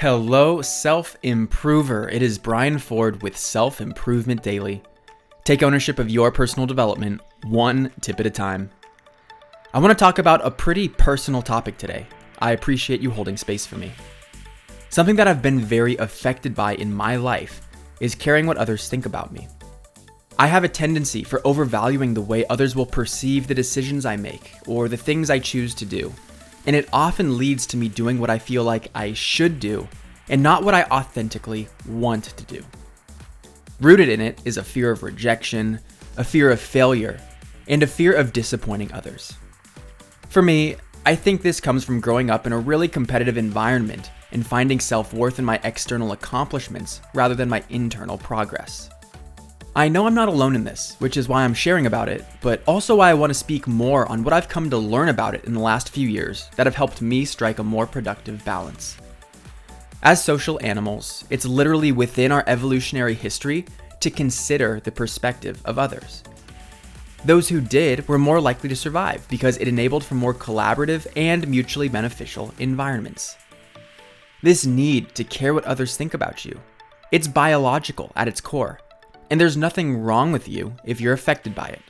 Hello, self improver. It is Brian Ford with Self Improvement Daily. Take ownership of your personal development one tip at a time. I want to talk about a pretty personal topic today. I appreciate you holding space for me. Something that I've been very affected by in my life is caring what others think about me. I have a tendency for overvaluing the way others will perceive the decisions I make or the things I choose to do and it often leads to me doing what I feel like I should do and not what I authentically want to do. Rooted in it is a fear of rejection, a fear of failure, and a fear of disappointing others. For me, I think this comes from growing up in a really competitive environment and finding self worth in my external accomplishments rather than my internal progress. I know I'm not alone in this, which is why I'm sharing about it, but also why I want to speak more on what I've come to learn about it in the last few years that have helped me strike a more productive balance. As social animals, it's literally within our evolutionary history to consider the perspective of others. Those who did were more likely to survive because it enabled for more collaborative and mutually beneficial environments. This need to care what others think about you, it's biological at its core and there's nothing wrong with you if you're affected by it.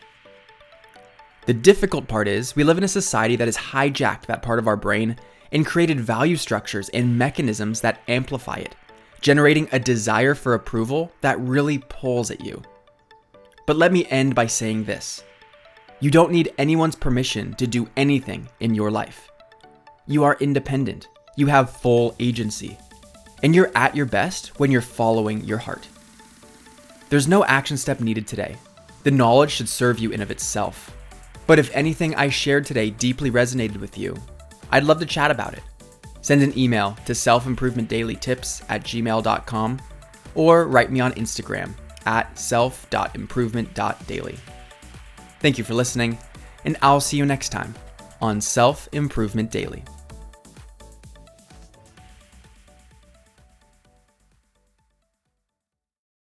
The difficult part is, we live in a society that has hijacked that part of our brain and created value structures and mechanisms that amplify it, generating a desire for approval that really pulls at you. But let me end by saying this you don't need anyone's permission to do anything in your life. You are independent, you have full agency, and you're at your best when you're following your heart. There's no action step needed today. The knowledge should serve you in of itself. But if anything I shared today deeply resonated with you, I'd love to chat about it. Send an email to selfimprovementdailytips at gmail.com or write me on Instagram at self.improvement.daily. Thank you for listening, and I'll see you next time on Self Improvement Daily.